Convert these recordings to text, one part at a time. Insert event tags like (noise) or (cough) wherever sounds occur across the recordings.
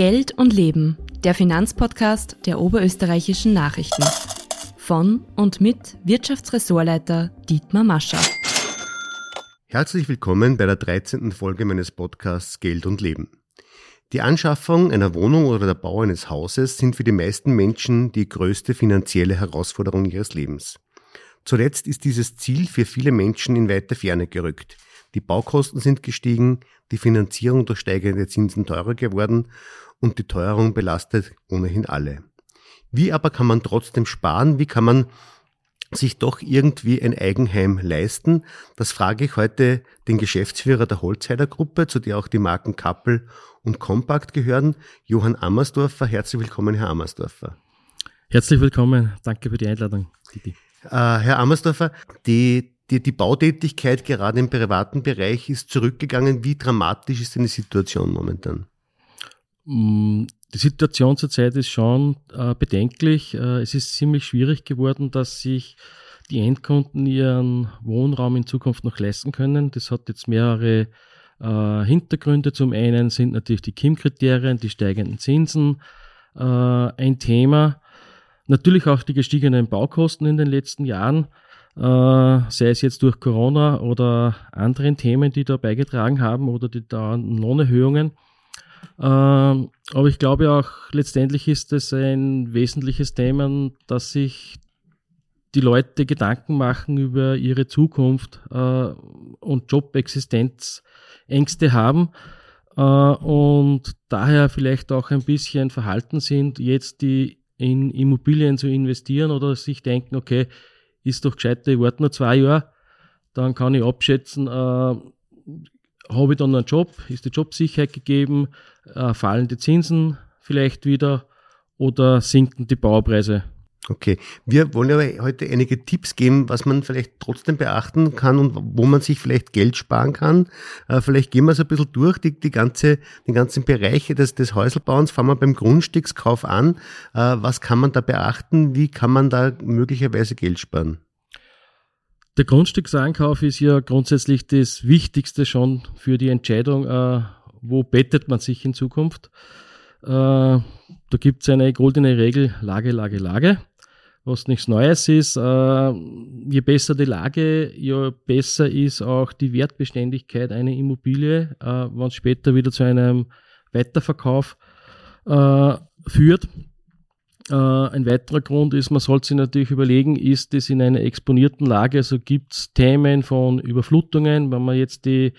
Geld und Leben, der Finanzpodcast der oberösterreichischen Nachrichten. Von und mit Wirtschaftsressortleiter Dietmar Mascher. Herzlich willkommen bei der 13. Folge meines Podcasts Geld und Leben. Die Anschaffung einer Wohnung oder der Bau eines Hauses sind für die meisten Menschen die größte finanzielle Herausforderung ihres Lebens. Zuletzt ist dieses Ziel für viele Menschen in weiter Ferne gerückt. Die Baukosten sind gestiegen, die Finanzierung durch steigende Zinsen teurer geworden und die Teuerung belastet ohnehin alle. Wie aber kann man trotzdem sparen? Wie kann man sich doch irgendwie ein Eigenheim leisten? Das frage ich heute den Geschäftsführer der Holzheider Gruppe, zu der auch die Marken Kappel und Compact gehören, Johann Ammersdorfer. Herzlich willkommen, Herr Ammersdorfer. Herzlich willkommen. Danke für die Einladung. Äh, Herr Ammersdorfer, die die, die Bautätigkeit gerade im privaten Bereich ist zurückgegangen. Wie dramatisch ist denn die Situation momentan? Mm, die Situation zurzeit ist schon äh, bedenklich. Äh, es ist ziemlich schwierig geworden, dass sich die Endkunden ihren Wohnraum in Zukunft noch leisten können. Das hat jetzt mehrere äh, Hintergründe. Zum einen sind natürlich die KIM-Kriterien, die steigenden Zinsen äh, ein Thema. Natürlich auch die gestiegenen Baukosten in den letzten Jahren äh, sei es jetzt durch Corona oder anderen Themen, die da beigetragen haben oder die da Lohnerhöhungen. Äh, aber ich glaube auch, letztendlich ist es ein wesentliches Thema, dass sich die Leute Gedanken machen über ihre Zukunft äh, und Jobexistenzängste haben äh, und daher vielleicht auch ein bisschen verhalten sind, jetzt die in Immobilien zu investieren oder sich denken, okay, ist doch gescheiter, ich warte noch zwei Jahre, dann kann ich abschätzen, äh, habe ich dann einen Job, ist die Jobsicherheit gegeben, äh, fallen die Zinsen vielleicht wieder oder sinken die Baupreise. Okay, wir wollen aber heute einige Tipps geben, was man vielleicht trotzdem beachten kann und wo man sich vielleicht Geld sparen kann. Äh, vielleicht gehen wir es ein bisschen durch, die, die ganze, die ganzen Bereiche des, des Häuselbauens. Fangen wir beim Grundstückskauf an. Äh, was kann man da beachten? Wie kann man da möglicherweise Geld sparen? Der Grundstücksankauf ist ja grundsätzlich das Wichtigste schon für die Entscheidung, äh, wo bettet man sich in Zukunft. da gibt es eine goldene Regel, Lage, Lage, Lage was nichts Neues ist. Äh, je besser die Lage, je besser ist auch die Wertbeständigkeit einer Immobilie, äh, wenn es später wieder zu einem Weiterverkauf äh, führt. Äh, ein weiterer Grund ist, man sollte sich natürlich überlegen, ist es in einer exponierten Lage, also gibt es Themen von Überflutungen, wenn man jetzt die,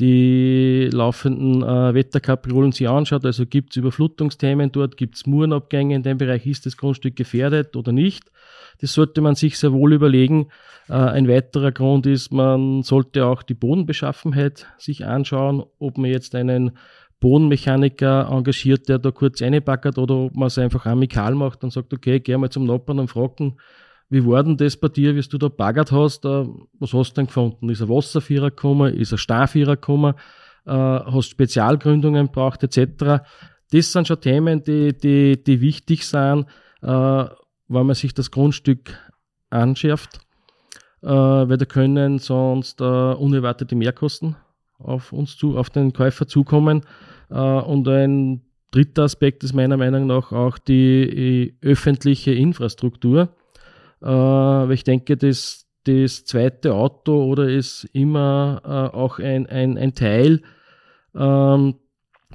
die laufenden äh, Wetterkapriolen sich anschaut, also gibt es Überflutungsthemen dort, gibt es Murenabgänge in dem Bereich, ist das Grundstück gefährdet oder nicht? Das sollte man sich sehr wohl überlegen. Äh, ein weiterer Grund ist, man sollte auch die Bodenbeschaffenheit sich anschauen, ob man jetzt einen Bodenmechaniker engagiert, der da kurz reinpackert oder ob man es einfach amikal macht und sagt, okay, geh mal zum Noppern und fragen, wie war denn das bei dir, wie du da baggert hast, äh, was hast du denn gefunden? Ist ein Wasservierer gekommen, ist ein Starvierer gekommen, äh, hast Spezialgründungen braucht, etc. Das sind schon Themen, die, die, die wichtig sind, äh, wenn man sich das Grundstück anschärft, weil da können sonst unerwartete Mehrkosten auf uns zu, auf den Käufer zukommen. Äh, und ein dritter Aspekt ist meiner Meinung nach auch die öffentliche Infrastruktur. Äh, weil ich denke, das, das zweite Auto oder ist immer äh, auch ein, ein, ein Teil ähm,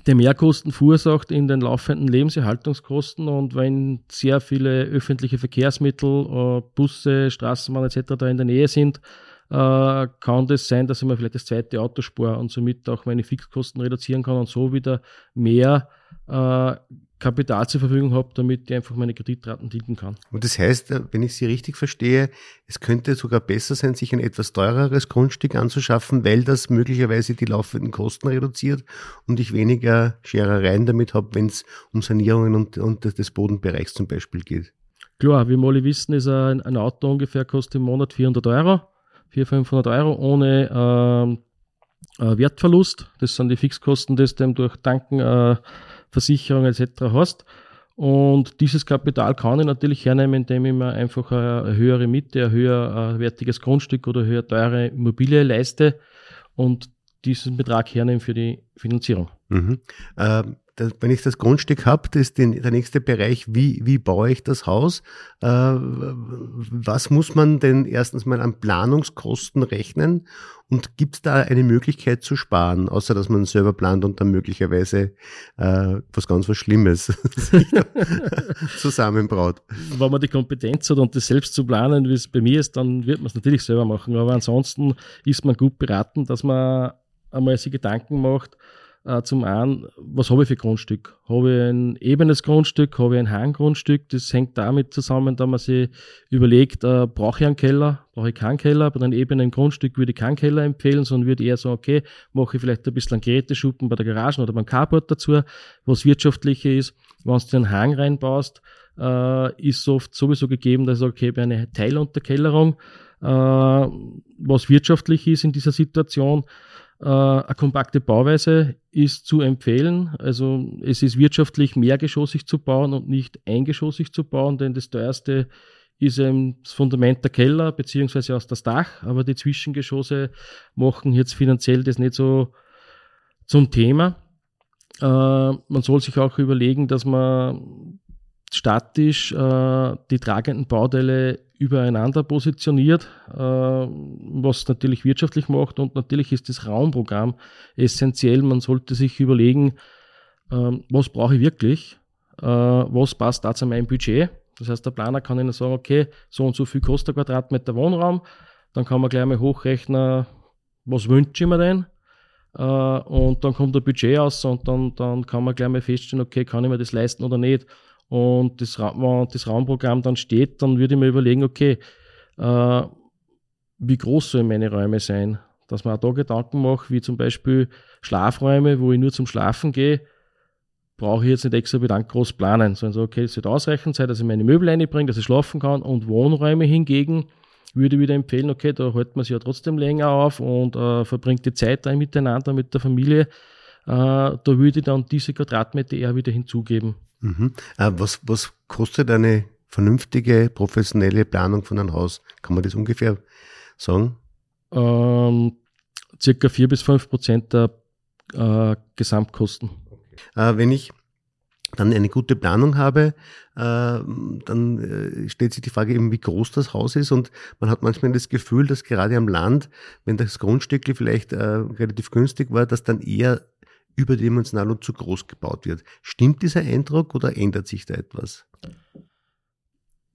der Mehrkosten verursacht in den laufenden Lebenserhaltungskosten und wenn sehr viele öffentliche Verkehrsmittel, Busse, Straßenbahn etc. da in der Nähe sind, äh, kann das sein, dass ich mir vielleicht das zweite Auto spare und somit auch meine Fixkosten reduzieren kann und so wieder mehr äh, Kapital zur Verfügung habe, damit ich einfach meine Kreditraten tilgen kann. Und das heißt, äh, wenn ich Sie richtig verstehe, es könnte sogar besser sein, sich ein etwas teureres Grundstück anzuschaffen, weil das möglicherweise die laufenden Kosten reduziert und ich weniger Scherereien damit habe, wenn es um Sanierungen und, und des Bodenbereichs zum Beispiel geht. Klar, wie wir alle wissen, ist ein, ein Auto ungefähr kostet im Monat 400 Euro. 400, 500 Euro ohne ähm, äh, Wertverlust. Das sind die Fixkosten, die du durch Tanken, äh, Versicherung etc. hast. Und dieses Kapital kann ich natürlich hernehmen, indem ich mir einfach eine höhere Miete, ein höherwertiges Grundstück oder höher teure Immobilie leiste und diesen Betrag hernehme für die Finanzierung. Mhm. Ähm das, wenn ich das Grundstück habe, das ist den, der nächste Bereich, wie, wie baue ich das Haus? Äh, was muss man denn erstens mal an Planungskosten rechnen? Und gibt es da eine Möglichkeit zu sparen, außer dass man selber plant und dann möglicherweise äh, was ganz was Schlimmes (laughs) (laughs) zusammenbraut? Wenn man die Kompetenz hat und das selbst zu planen, wie es bei mir ist, dann wird man es natürlich selber machen. Aber ansonsten ist man gut beraten, dass man einmal sich Gedanken macht, zum einen, was habe ich für Grundstück? Habe ich ein ebenes Grundstück? Habe ich ein Hanggrundstück? Das hängt damit zusammen, dass man sich überlegt, äh, brauche ich einen Keller? Brauche ich keinen Keller? Bei einem ebenen Grundstück würde ich keinen Keller empfehlen, sondern würde eher sagen, okay, mache ich vielleicht ein bisschen Geräteschuppen bei der Garage oder beim Carport dazu, was wirtschaftlicher ist. Wenn du einen Hang reinbaust, äh, ist oft sowieso gegeben, dass ich sage, okay, bei einer Teilunterkellerung, äh, was wirtschaftlich ist in dieser Situation, äh, eine kompakte Bauweise ist zu empfehlen. Also es ist wirtschaftlich mehrgeschossig zu bauen und nicht eingeschossig zu bauen, denn das teuerste ist eben das Fundament der Keller beziehungsweise aus das Dach, aber die Zwischengeschosse machen jetzt finanziell das nicht so zum Thema. Äh, man soll sich auch überlegen, dass man statisch äh, die tragenden Bauteile übereinander positioniert, äh, was natürlich wirtschaftlich macht und natürlich ist das Raumprogramm essentiell. Man sollte sich überlegen, äh, was brauche ich wirklich, äh, was passt da zu meinem Budget. Das heißt, der Planer kann Ihnen sagen, okay, so und so viel kostet der Quadratmeter Wohnraum, dann kann man gleich mal hochrechnen, was wünsche ich mir denn? Uh, und dann kommt der Budget aus und dann, dann kann man gleich mal feststellen, okay, kann ich mir das leisten oder nicht und das, wenn das Raumprogramm dann steht, dann würde ich mir überlegen, okay, äh, wie groß sollen meine Räume sein? Dass man auch da Gedanken macht, wie zum Beispiel Schlafräume, wo ich nur zum Schlafen gehe, brauche ich jetzt nicht extra bedankt groß planen, sondern so, okay, es wird ausreichend sein, dass ich meine Möbel einbringe, dass ich schlafen kann und Wohnräume hingegen würde ich wieder empfehlen, okay, da hält man sich ja trotzdem länger auf und äh, verbringt die Zeit miteinander, mit der Familie. Äh, da würde ich dann diese Quadratmeter eher wieder hinzugeben. Mhm. Äh, was, was kostet eine vernünftige, professionelle Planung von einem Haus? Kann man das ungefähr sagen? Ähm, circa 4 bis 5 Prozent der äh, Gesamtkosten. Äh, wenn ich dann eine gute Planung habe, äh, dann äh, stellt sich die Frage eben, wie groß das Haus ist und man hat manchmal das Gefühl, dass gerade am Land, wenn das Grundstück vielleicht relativ günstig war, dass dann eher überdimensional und zu groß gebaut wird. Stimmt dieser Eindruck oder ändert sich da etwas?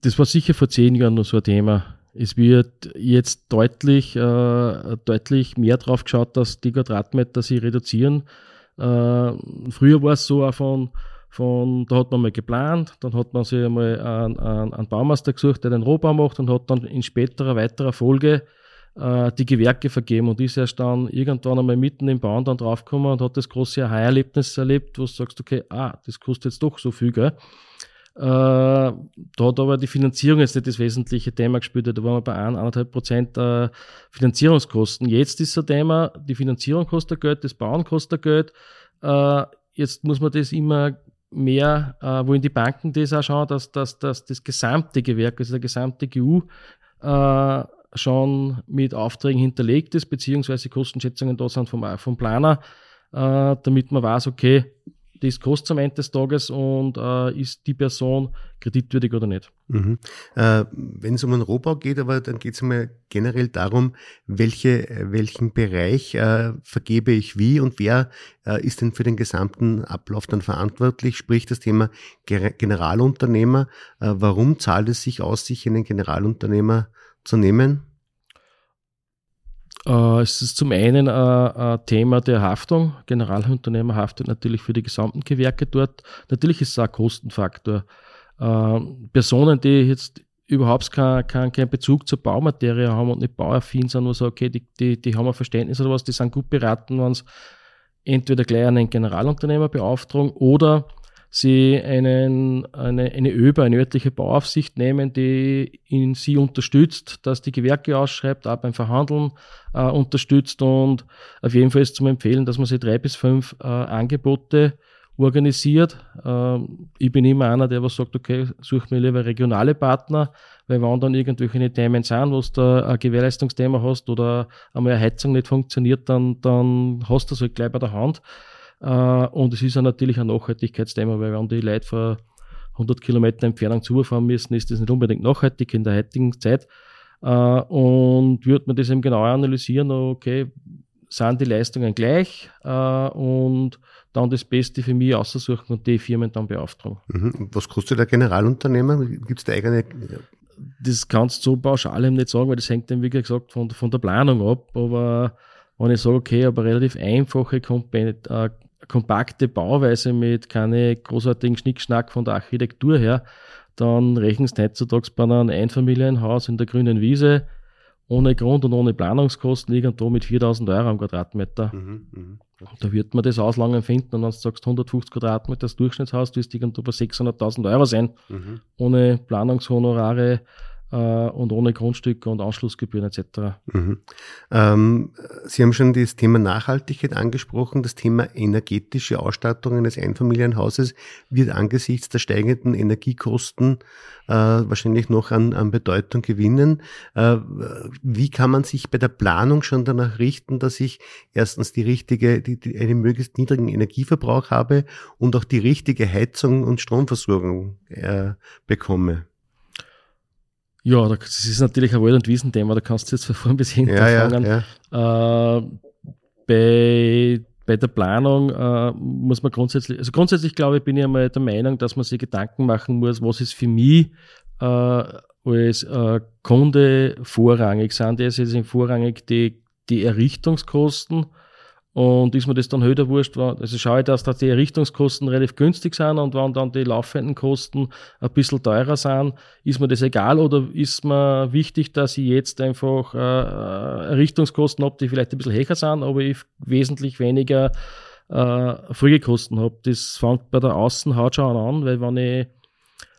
Das war sicher vor zehn Jahren noch so ein Thema. Es wird jetzt deutlich, äh, deutlich mehr drauf geschaut, dass die Quadratmeter sich reduzieren. Äh, früher war es so auch von, von, da hat man mal geplant, dann hat man sich einmal einen, einen, Baumeister gesucht, der den Rohbau macht und hat dann in späterer, weiterer Folge äh, die Gewerke vergeben und ist erst dann irgendwann einmal mitten im Bauen dann draufgekommen und hat das große Aha-Erlebnis erlebt, wo du sagst, okay, ah, das kostet jetzt doch so viel, gell? Äh, da hat aber die Finanzierung jetzt nicht das wesentliche Thema gespielt, da waren wir bei 1,5 Prozent äh, Finanzierungskosten. Jetzt ist das Thema, die Finanzierung kostet Geld, das Bauen kostet Geld. Äh, jetzt muss man das immer mehr, äh, wo in die Banken das auch schauen, dass, dass, dass das gesamte Gewerk, also der gesamte GU, äh, schon mit Aufträgen hinterlegt ist, beziehungsweise Kostenschätzungen da sind vom, vom Planer, äh, damit man weiß, okay, das kostet am Ende des Tages und äh, ist die Person kreditwürdig oder nicht. Mhm. Äh, Wenn es um einen Rohbau geht, aber dann geht es mir generell darum, welche, welchen Bereich äh, vergebe ich wie und wer äh, ist denn für den gesamten Ablauf dann verantwortlich, sprich das Thema Generalunternehmer. Äh, warum zahlt es sich aus, sich einen Generalunternehmer zu nehmen? Äh, es ist zum einen ein, ein Thema der Haftung. Generalunternehmer haftet natürlich für die gesamten Gewerke dort. Natürlich ist es auch ein Kostenfaktor. Äh, Personen, die jetzt überhaupt keinen kein, kein Bezug zur Baumaterie haben und nicht bauaffin sind, wo sagen, okay, die, die, die haben ein Verständnis oder was, die sind gut beraten, wenn sie entweder gleich einen Generalunternehmer beauftragen oder sie einen, eine, eine ÖBA, eine örtliche Bauaufsicht nehmen, die in sie unterstützt, dass die Gewerke ausschreibt, auch beim Verhandeln äh, unterstützt und auf jeden Fall ist zum Empfehlen, dass man sich drei bis fünf äh, Angebote organisiert. Äh, ich bin immer einer, der was sagt, okay, such mir lieber regionale Partner, weil wenn dann irgendwelche Themen sind, wo du ein Gewährleistungsthema hast oder einmal eine Heizung nicht funktioniert, dann, dann hast du es halt gleich bei der Hand. Äh, und es ist ja natürlich ein Nachhaltigkeitsthema, weil wenn die Leute vor 100 Kilometer Entfernung zufahren müssen, ist das nicht unbedingt nachhaltig in der heutigen Zeit. Äh, und würde man das eben genauer analysieren, okay, sind die Leistungen gleich äh, und dann das Beste für mich aussuchen und die Firmen dann beauftragen. Mhm. Was kostet der Generalunternehmer? Gibt es da eigene? Das kannst du so pauschal eben nicht sagen, weil das hängt dann, wie gesagt, von, von der Planung ab. Aber wenn ich sage, okay, aber relativ einfache, äh, kompakte Bauweise mit keine großartigen Schnickschnack von der Architektur her, dann rechnest du heutzutage bei einem Einfamilienhaus in der grünen Wiese ohne Grund und ohne Planungskosten irgendwo mit 4000 Euro am Quadratmeter. Mhm, mh. Da wird man das auslangen finden und wenn du sagst 150 Quadratmeter das Durchschnittshaus, wirst du irgendwo bei 600.000 Euro sein, mhm. ohne Planungshonorare, und ohne Grundstücke und Anschlussgebühren etc. Mhm. Ähm, Sie haben schon das Thema Nachhaltigkeit angesprochen. Das Thema energetische Ausstattung eines Einfamilienhauses wird angesichts der steigenden Energiekosten äh, wahrscheinlich noch an, an Bedeutung gewinnen. Äh, wie kann man sich bei der Planung schon danach richten, dass ich erstens die richtige, die, die, einen möglichst niedrigen Energieverbrauch habe und auch die richtige Heizung und Stromversorgung äh, bekomme? Ja, das ist natürlich ein Wald- und Wiesenthema, da kannst du jetzt von vorn bis hinten ja, fangen. Ja. Äh, bei, bei der Planung äh, muss man grundsätzlich, also grundsätzlich glaube ich, bin ich einmal der Meinung, dass man sich Gedanken machen muss, was ist für mich äh, als äh, Kunde vorrangig. Sind das jetzt vorrangig die, die Errichtungskosten? Und ist mir das dann höher wurscht, also schaue ich, dass da die Errichtungskosten relativ günstig sind und wenn dann die laufenden Kosten ein bisschen teurer sind, ist mir das egal oder ist mir wichtig, dass ich jetzt einfach äh, äh Errichtungskosten habe, die vielleicht ein bisschen höher sind, aber ich wesentlich weniger äh, Folgekosten habe. Das fängt bei der Außenhaut schon an, weil wenn ich,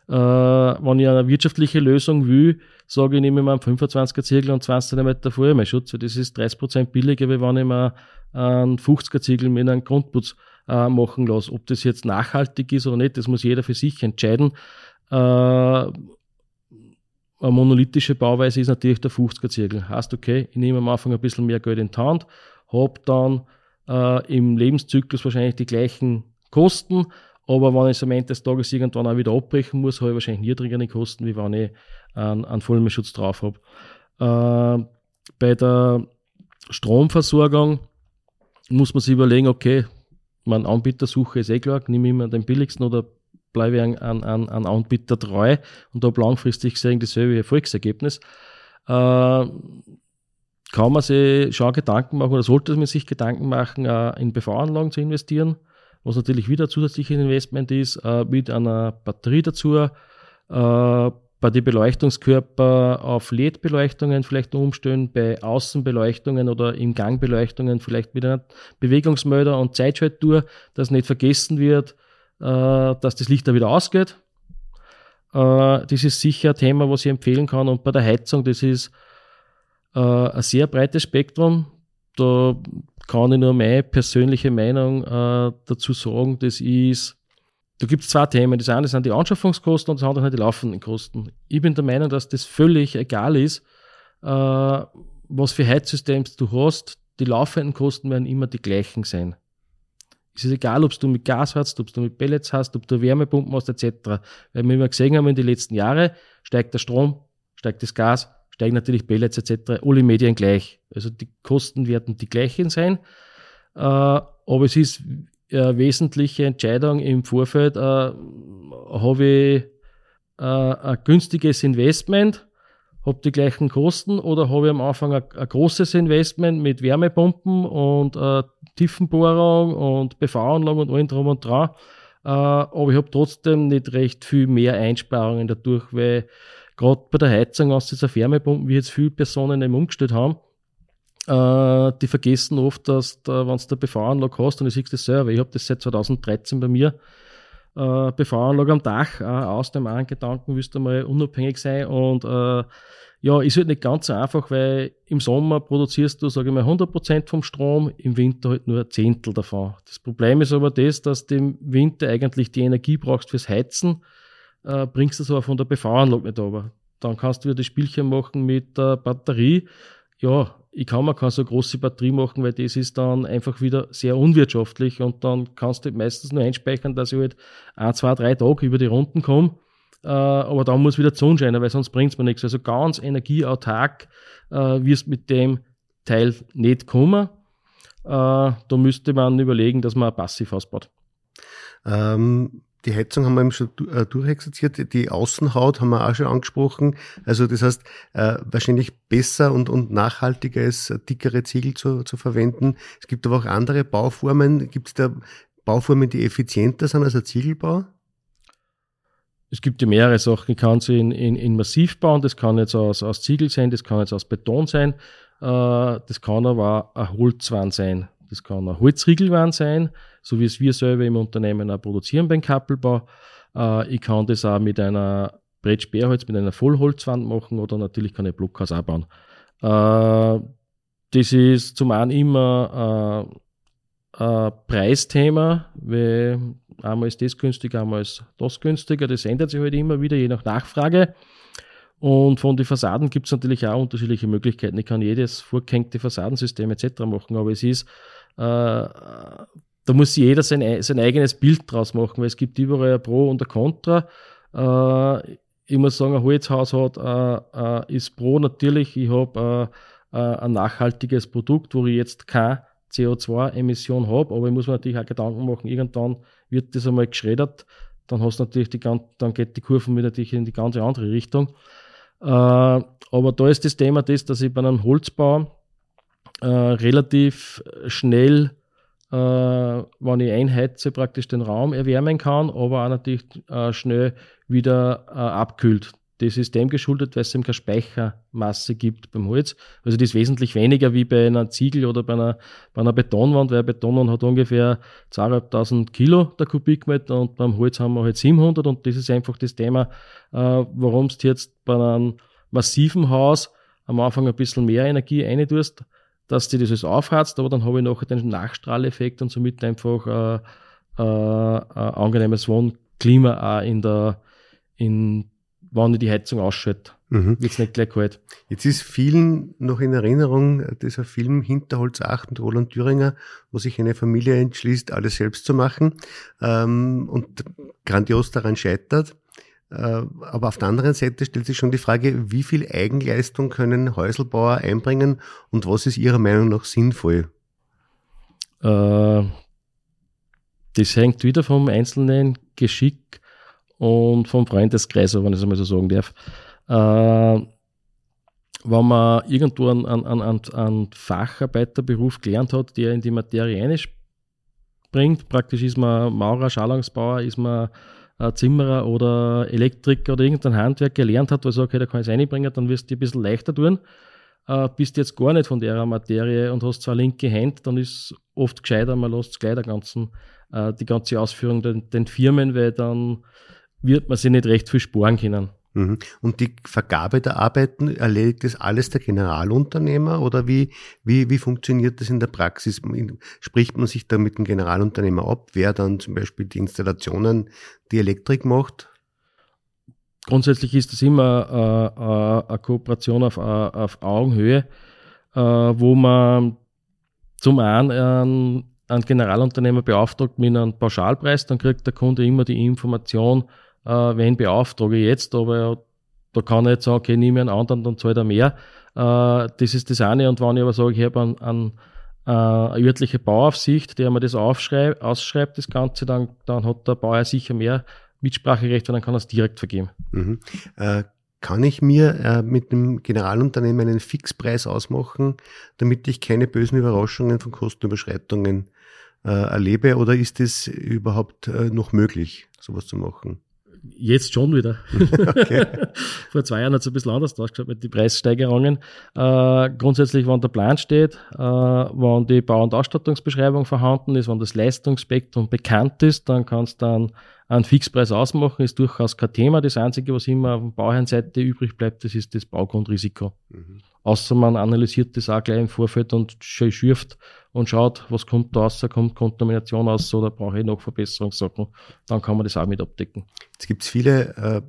äh, wenn ich eine wirtschaftliche Lösung will, sage ich, nehme ich mir einen 25er Ziegel und 20 cm Feuerwehrschutz. Das ist 30% billiger, wie wenn ich mir einen 50er Ziegel mit einem Grundputz äh, machen lasse. Ob das jetzt nachhaltig ist oder nicht, das muss jeder für sich entscheiden. Äh, eine monolithische Bauweise ist natürlich der 50er Ziegel. Heißt, okay, ich nehme am Anfang ein bisschen mehr Geld in die Hand, habe dann äh, im Lebenszyklus wahrscheinlich die gleichen Kosten, aber wenn ich es am Ende des Tages irgendwann auch wieder abbrechen muss, habe ich wahrscheinlich niedrigere Kosten, wie wenn ich einen, einen Vollmeerschutz drauf habe. Äh, bei der Stromversorgung muss man sich überlegen, okay, mein Anbietersuche ist eh klar, nehme ich immer den billigsten oder bleibe ich an, an, an Anbieter treu und habe langfristig gesehen dasselbe Erfolgsergebnis. Äh, kann man sich schon Gedanken machen oder sollte man sich Gedanken machen, äh, in PV-Anlagen zu investieren, was natürlich wieder ein zusätzliches Investment ist, äh, mit einer Batterie dazu, äh, bei den Beleuchtungskörper auf LED-Beleuchtungen vielleicht umstellen, bei Außenbeleuchtungen oder im Gangbeleuchtungen vielleicht mit einer Bewegungsmelder und Zeitschaltuhr, dass nicht vergessen wird, äh, dass das Licht da wieder ausgeht. Äh, das ist sicher ein Thema, was ich empfehlen kann. Und bei der Heizung, das ist äh, ein sehr breites Spektrum. Da kann ich nur meine persönliche Meinung dazu sagen. Das ist da gibt es zwei Themen. Das eine sind die Anschaffungskosten und das andere sind die laufenden Kosten. Ich bin der Meinung, dass das völlig egal ist, äh, was für Heizsystems du hast. Die laufenden Kosten werden immer die gleichen sein. Es ist egal, ob du mit Gas hast, ob du mit Pellets hast, ob du Wärmepumpen hast, etc. Weil wir immer gesehen haben in den letzten Jahren, steigt der Strom, steigt das Gas, steigen natürlich Pellets etc. Alle Medien gleich. Also die Kosten werden die gleichen sein. Äh, aber es ist äh, wesentliche Entscheidung im Vorfeld, äh, habe ich äh, ein günstiges Investment, habe die gleichen Kosten oder habe ich am Anfang ein, ein großes Investment mit Wärmepumpen und äh, Tiefenbohrung und PV-Anlagen und allem drum und dran. Aber ich habe trotzdem nicht recht viel mehr Einsparungen dadurch, weil gerade bei der Heizung, aus dieser Wärmepumpen, wie jetzt viele Personen eben umgestellt haben, äh, die vergessen oft, dass da, wenn du eine PV-Anlage hast, und ich sehe das selber, ich habe das seit 2013 bei mir, äh, PV-Anlage am Dach, äh, aus dem einen Gedanken willst du mal unabhängig sein und äh, ja, ist halt nicht ganz so einfach, weil im Sommer produzierst du, sage ich mal, 100% vom Strom, im Winter halt nur ein Zehntel davon. Das Problem ist aber das, dass du im Winter eigentlich die Energie brauchst fürs Heizen, äh, bringst du es aber von der PV-Anlage nicht runter. Dann kannst du wieder das Spielchen machen mit der Batterie. Ja, ich kann mir keine so große Batterie machen, weil das ist dann einfach wieder sehr unwirtschaftlich und dann kannst du meistens nur einspeichern, dass ich halt ein, zwei, drei Tage über die Runden komme. Äh, aber dann muss wieder die Sonne scheinen, weil sonst bringt es mir nichts. Also ganz energieautark äh, wirst mit dem Teil nicht kommen. Äh, da müsste man überlegen, dass man passiv ausbaut. Ähm, die Heizung haben wir eben schon äh, durchexerziert, die Außenhaut haben wir auch schon angesprochen. Also das heißt, äh, wahrscheinlich besser und, und nachhaltiger ist, dickere Ziegel zu, zu verwenden. Es gibt aber auch andere Bauformen. Gibt es da Bauformen, die effizienter sind als ein Ziegelbau? Es gibt ja mehrere Sachen. Ich kann sie in, in, in Massiv bauen, das kann jetzt aus, aus Ziegel sein, das kann jetzt aus Beton sein, äh, das kann aber auch ein Holzwand sein, das kann ein Holzriegelwand sein, so wie es wir selber im Unternehmen auch produzieren beim Kappelbau. Äh, ich kann das auch mit einer Brettsperrholz, mit einer Vollholzwand machen oder natürlich kann ich Blockhaus auch bauen. Äh, das ist zum einen immer äh, ein Preisthema, weil einmal ist das günstiger, einmal ist das günstiger. Das ändert sich halt immer wieder, je nach Nachfrage. Und von den Fassaden gibt es natürlich auch unterschiedliche Möglichkeiten. Ich kann jedes vorgehängte Fassadensystem etc. machen, aber es ist äh, da muss jeder sein, sein eigenes Bild draus machen, weil es gibt überall ein Pro und ein Contra. Äh, ich muss sagen, ein Holzhaus hat, äh, äh, ist Pro natürlich. Ich habe äh, äh, ein nachhaltiges Produkt, wo ich jetzt keine CO2-Emission habe, aber ich muss mir natürlich auch Gedanken machen, irgendwann wird das einmal geschreddert, dann hast natürlich die, dann geht die Kurve natürlich in die ganze andere Richtung. Äh, aber da ist das Thema das, dass ich bei einem Holzbau relativ schnell äh, wenn ich einheize, praktisch den Raum erwärmen kann, aber auch natürlich äh, schnell wieder äh, abkühlt. Das ist dem geschuldet, weil es eben keine Speichermasse gibt beim Holz. Also das ist wesentlich weniger wie bei einer Ziegel oder bei einer, bei einer Betonwand, weil eine Betonwand hat ungefähr 2.500 Kilo der Kubikmeter und beim Holz haben wir halt 700 und das ist einfach das Thema, äh, warum du jetzt bei einem massiven Haus am Anfang ein bisschen mehr Energie reintust, dass die das alles aufheizt, aber dann habe ich nachher den Nachstrahleffekt und somit einfach äh, äh, ein angenehmes Wohnklima auch in der, in, wann ich die Heizung ausschalte. Mhm. Es nicht gleich kalt. Jetzt ist vielen noch in Erinnerung dieser Film Hinterholz 8 mit Roland Thüringer, wo sich eine Familie entschließt, alles selbst zu machen ähm, und grandios daran scheitert. Äh, aber auf der anderen Seite stellt sich schon die Frage, wie viel Eigenleistung können Häuselbauer einbringen und was ist Ihrer Meinung nach sinnvoll? Äh, das hängt wieder vom einzelnen Geschick und vom Freundeskreis, wenn ich es einmal so sagen darf. Äh, wenn man irgendwo einen, einen, einen, Facharbeiterberuf gelernt hat, der in die Materie einspringt, praktisch ist man Maurer, Schallungsbauer, ist man Zimmerer oder Elektriker oder irgendein Handwerk gelernt hat, wo ich sage, okay, da kann ich es reinbringen, dann wirst du ein bisschen leichter tun. Äh, bist jetzt gar nicht von der Materie und hast zwar linke Hand, dann ist oft gescheiter, man lässt gleich der ganzen, äh, die ganze Ausführung den, den Firmen, weil dann wird man sich nicht recht viel sparen können. Mhm. Und die Vergabe der Arbeiten, erledigt das alles der Generalunternehmer oder wie, wie, wie funktioniert das in der Praxis? Spricht man sich da mit dem Generalunternehmer ab, wer dann zum Beispiel die Installationen, die Elektrik macht? Grundsätzlich ist das immer äh, äh, eine Kooperation auf, äh, auf Augenhöhe, äh, wo man zum einen einen, einen Generalunternehmer beauftragt mit einem Pauschalpreis, dann kriegt der Kunde immer die Information, äh, wen beauftrage ich jetzt, aber da kann ich jetzt sagen, okay, nehme einen anderen, dann zahlt er mehr. Äh, das ist das eine. Und wenn ich aber sage, ich habe einen, einen, äh, eine örtliche Bauaufsicht, der mir das aufschreibt, ausschreibt, das Ganze, dann, dann hat der Bauer sicher mehr Mitspracherecht, weil dann kann er es direkt vergeben. Mhm. Äh, kann ich mir äh, mit dem Generalunternehmen einen Fixpreis ausmachen, damit ich keine bösen Überraschungen von Kostenüberschreitungen äh, erlebe? Oder ist es überhaupt äh, noch möglich, sowas zu machen? Jetzt schon wieder. (laughs) Okay. (laughs) Vor zwei Jahren hat es ein bisschen anders ausgeschaut mit den Preissteigerungen. Äh, grundsätzlich, wenn der Plan steht, äh, wenn die Bau- und Ausstattungsbeschreibung vorhanden ist, wenn das Leistungsspektrum bekannt ist, dann kannst du dann einen Fixpreis ausmachen, ist durchaus kein Thema. Das Einzige, was immer auf der Bauherrenseite übrig bleibt, das ist das Baugrundrisiko. Mhm. Außer man analysiert das auch gleich im Vorfeld und schürft und schaut, was kommt da raus, kommt Kontamination aus oder brauche ich noch Verbesserungssachen, dann kann man das auch mit abdecken. Jetzt gibt es viele äh,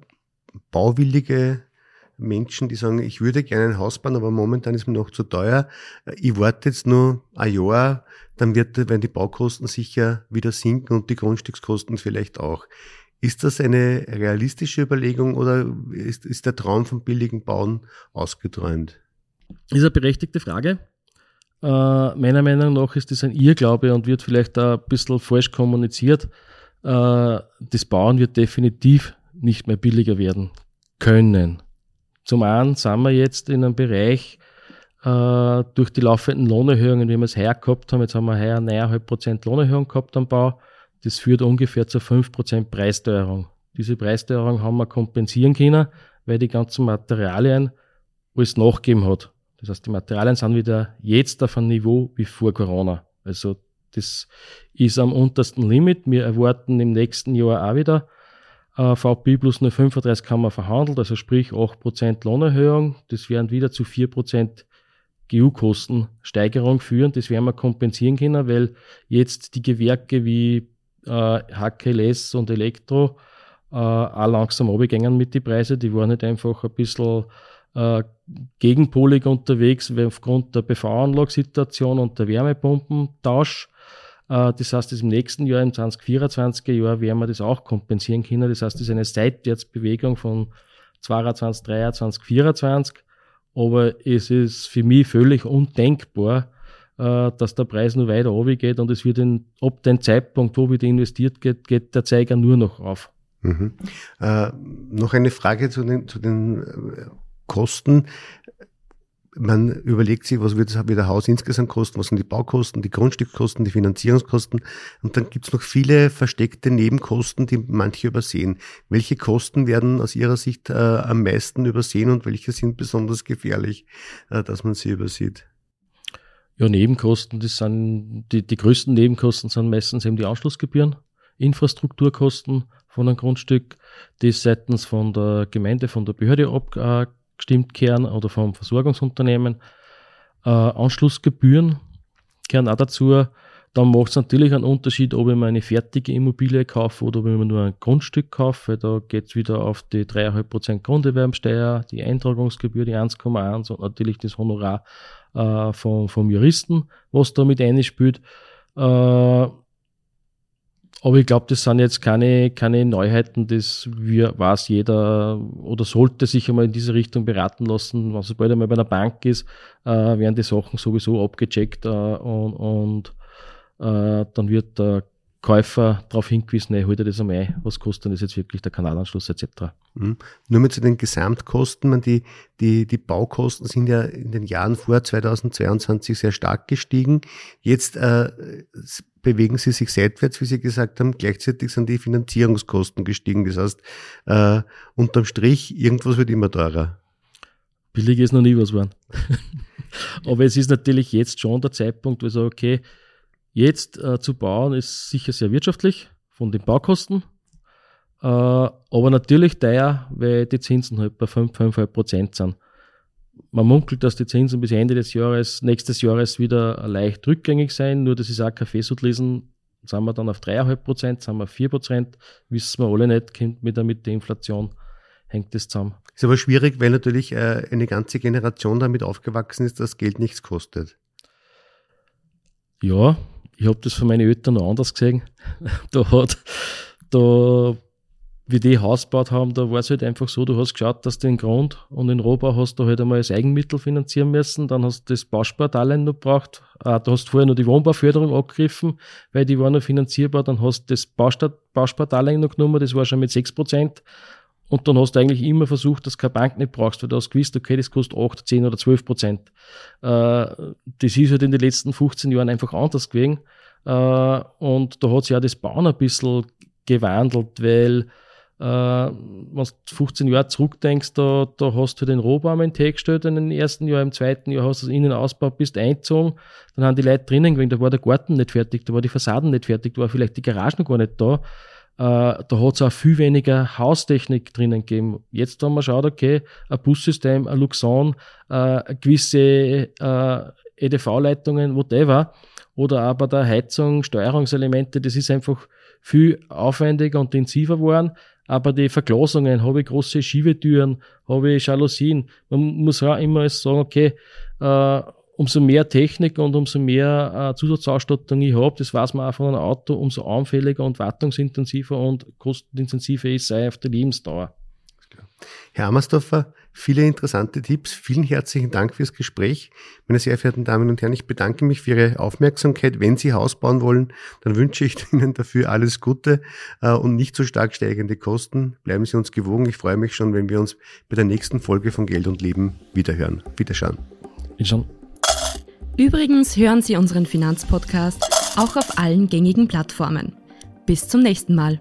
bauwillige Menschen, die sagen, ich würde gerne ein Haus bauen, aber momentan ist mir noch zu teuer. Ich warte jetzt nur ein Jahr, dann wird, werden die Baukosten sicher wieder sinken und die Grundstückskosten vielleicht auch. Ist das eine realistische Überlegung oder ist, ist der Traum vom billigen Bauen ausgeträumt? Das ist eine berechtigte Frage. Äh, meiner Meinung nach ist das ein Irrglaube und wird vielleicht auch ein bisschen falsch kommuniziert. Äh, das Bauen wird definitiv nicht mehr billiger werden können. Zum einen sind wir jetzt in einem Bereich äh, durch die laufenden Lohnerhöhungen, wie wir es heuer gehabt haben, jetzt haben wir heuer 9,5% Lohnerhöhung gehabt am Bau, das führt ungefähr zu 5% Preissteuerung. Diese Preissteuerung haben wir kompensieren können, weil die ganzen Materialien alles nachgegeben hat. Das heißt, die Materialien sind wieder jetzt auf einem Niveau wie vor Corona. Also das ist am untersten Limit. Wir erwarten im nächsten Jahr auch wieder VP plus 0,35 haben wir verhandelt, also sprich 8% Lohnerhöhung. Das werden wieder zu 4% GU-Kostensteigerung führen. Das werden wir kompensieren können, weil jetzt die Gewerke wie äh, HKLS und Elektro äh, auch langsam runtergehen mit den Preisen. Die waren nicht einfach ein bisschen äh, gegenpolig unterwegs aufgrund der PV-Anlagssituation und der Wärmepumpentausch. Äh, das heißt, im nächsten Jahr, im 2024er Jahr, werden wir das auch kompensieren können. Das heißt, das ist eine Seitwärtsbewegung von 22, 23, 24. Aber es ist für mich völlig undenkbar, äh, dass der Preis nur weiter geht und es wird in, ab dem Zeitpunkt, wo wieder investiert geht, geht der Zeiger nur noch auf. Mhm. Äh, noch eine Frage zu den, zu den Kosten. Man überlegt sich, was wird das wieder Haus insgesamt kosten, was sind die Baukosten, die Grundstückskosten, die Finanzierungskosten. Und dann gibt es noch viele versteckte Nebenkosten, die manche übersehen. Welche Kosten werden aus Ihrer Sicht äh, am meisten übersehen und welche sind besonders gefährlich, äh, dass man sie übersieht? Ja, Nebenkosten, das sind die, die größten Nebenkosten sind meistens eben die Anschlussgebühren, Infrastrukturkosten von einem Grundstück, die seitens von der Gemeinde, von der Behörde ab, äh, gestimmt kehren oder vom Versorgungsunternehmen. Äh, Anschlussgebühren kehren auch dazu. Dann macht es natürlich einen Unterschied, ob ich mir eine fertige Immobilie kaufe oder ob ich mir nur ein Grundstück kaufe. Da geht es wieder auf die 3,5% Grunderwerbsteuer, die Eintragungsgebühr, die 1,1 und natürlich das Honorar äh, vom, vom Juristen, was da mit einspielt. Äh, aber ich glaube, das sind jetzt keine, keine Neuheiten, das wir, weiß jeder oder sollte sich einmal in diese Richtung beraten lassen. Wenn sobald einmal bei einer Bank ist, äh, werden die Sachen sowieso abgecheckt äh, und, und äh, dann wird der Käufer darauf hingewiesen, hey, hol dir das einmal ein, was kostet denn das jetzt wirklich der Kanalanschluss etc. Mhm. Nur mit zu den Gesamtkosten, man, die, die, die Baukosten sind ja in den Jahren vor 2022 sehr stark gestiegen. Jetzt äh, bewegen sie sich seitwärts, wie Sie gesagt haben. Gleichzeitig sind die Finanzierungskosten gestiegen. Das heißt, äh, unterm Strich, irgendwas wird immer teurer. Billig ist noch nie was geworden. (laughs) Aber es ist natürlich jetzt schon der Zeitpunkt, wo ich sage, okay, Jetzt äh, zu bauen ist sicher sehr wirtschaftlich von den Baukosten, äh, aber natürlich teuer, weil die Zinsen halt bei 5, 5,5 Prozent sind. Man munkelt, dass die Zinsen bis Ende des Jahres, nächstes Jahres wieder leicht rückgängig sein, nur das ist auch kein lesen. Sind wir dann auf 3,5 Prozent, sind wir auf 4 Prozent, wissen wir alle nicht, kommt mit der, mit der Inflation, hängt das zusammen. Ist aber schwierig, weil natürlich äh, eine ganze Generation damit aufgewachsen ist, dass Geld nichts kostet. Ja, ich habe das von meinen Eltern noch anders gesehen. (laughs) da hat, da, wie die Haus gebaut haben, da war es halt einfach so, du hast geschaut, dass du den Grund und den Rohbau hast du halt einmal als Eigenmittel finanzieren müssen, dann hast du das Bauspardarlehen noch gebraucht, äh, du hast vorher noch die Wohnbauförderung abgegriffen, weil die war noch finanzierbar, dann hast du das Bauspardarlehen noch genommen, das war schon mit 6%, und dann hast du eigentlich immer versucht, dass du keine Bank nicht brauchst, weil du hast gewusst, okay, das kostet 8, 10 oder 12 Prozent. Äh, das ist halt in den letzten 15 Jahren einfach anders gewesen. Äh, und da hat sich auch das Bauen ein bisschen gewandelt, weil äh, wenn du 15 Jahre zurückdenkst, da, da hast du den Rohbaum in den gestellt in den ersten Jahr, im zweiten Jahr hast du das Innenausbau, bist eingezogen, dann haben die Leute drinnen gewesen, da war der Garten nicht fertig, da war die Fassaden nicht fertig, da war vielleicht die Garage noch gar nicht da. Äh, da hat es auch viel weniger Haustechnik drinnen gegeben. Jetzt haben wir geschaut, okay, ein Bussystem, ein Luxon, äh, gewisse äh, EDV-Leitungen, whatever, oder aber der Heizung, Steuerungselemente, das ist einfach viel aufwendiger und intensiver geworden. aber die Verglasungen, habe ich große Schiebetüren, habe ich Jalousien. Man muss auch immer sagen, okay, äh, umso mehr Technik und umso mehr äh, Zusatzausstattung ich habe, das weiß man auch von einem Auto, umso anfälliger und wartungsintensiver und kostenintensiver ist es auf der Lebensdauer. Herr Ammersdorfer, viele interessante Tipps. Vielen herzlichen Dank fürs Gespräch. Meine sehr verehrten Damen und Herren, ich bedanke mich für Ihre Aufmerksamkeit. Wenn Sie Haus bauen wollen, dann wünsche ich (laughs) Ihnen dafür alles Gute äh, und nicht so stark steigende Kosten. Bleiben Sie uns gewogen. Ich freue mich schon, wenn wir uns bei der nächsten Folge von Geld und Leben wiederhören. Wiederschauen. Wiederschauen. Übrigens hören Sie unseren Finanzpodcast auch auf allen gängigen Plattformen. Bis zum nächsten Mal.